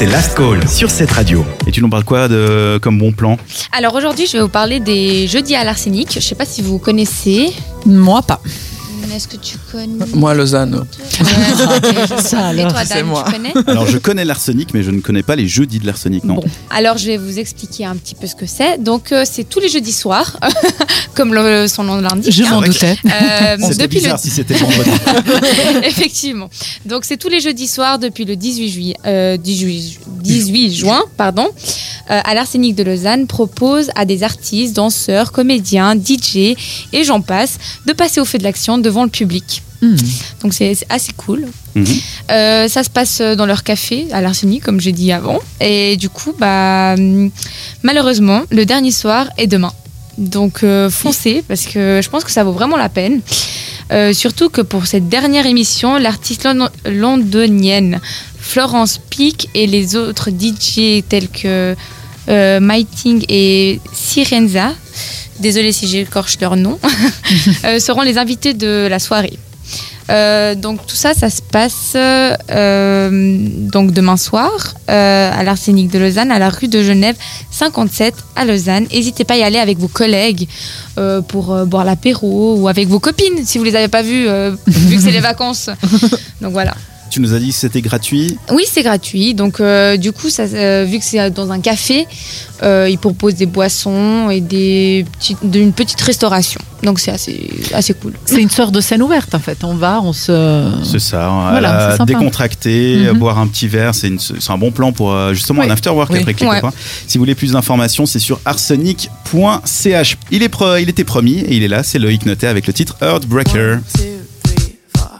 c'est Last Call sur cette radio. Et tu nous parles quoi de, comme bon plan? Alors aujourd'hui, je vais vous parler des jeudis à l'arsenic. Je sais pas si vous connaissez. Moi pas. Est-ce que tu connais Moi, Lausanne. Ouais, Ça, Et alors, toi, c'est Dan, moi. tu connais Alors je connais l'arsenic, mais je ne connais pas les jeudis de l'arsenic, non Bon, alors je vais vous expliquer un petit peu ce que c'est. Donc euh, c'est tous les jeudis soirs, comme le- son nom l'indique. Je hein. m'en que- doutais. Euh, C'était depuis le bizarre si c'était vendredi. Effectivement. Donc c'est tous les jeudis soirs depuis le 18 juillet, euh, 18, 18 juin, pardon. Euh, à l'Arsenic de Lausanne propose à des artistes, danseurs, comédiens, DJ et j'en passe de passer au feu de l'action devant le public. Hmm. Donc c'est assez cool. Mhm. Euh, ça se passe dans leur café à l'Arsenic, comme j'ai dit avant. Et du coup, bah, hum, malheureusement, le dernier soir est demain. Donc euh, foncez, parce que je pense que ça vaut vraiment la peine. Euh, surtout que pour cette dernière émission, l'artiste lon- londonienne Florence Peak et les autres DJ tels que euh, Mighting et Sirenza, désolé si j'écorche leur nom, euh, seront les invités de la soirée. Euh, donc tout ça, ça se passe euh, donc demain soir euh, à l'Arsenic de Lausanne, à la rue de Genève 57 à Lausanne. N'hésitez pas à y aller avec vos collègues pour boire l'apéro ou avec vos copines si vous les avez pas vues vu que c'est les vacances. Donc voilà. Tu nous as dit que c'était gratuit. Oui, c'est gratuit. Donc, euh, du coup, ça, euh, vu que c'est dans un café, euh, ils proposent des boissons et des petites, d'une petite restauration. Donc, c'est assez, assez cool. C'est une sorte de scène ouverte en fait. On va, on se. C'est ça, Voilà, décontracter, Mhm. boire un petit verre, c'est une- un bon plan pour justement Oui. un after work Oui. après les Ouais. copains. Si vous voulez plus d'informations, c'est sur arsenic.ch. Il, est il était promis et il est là, c'est Loïc Notet avec le titre Heartbreaker. Two,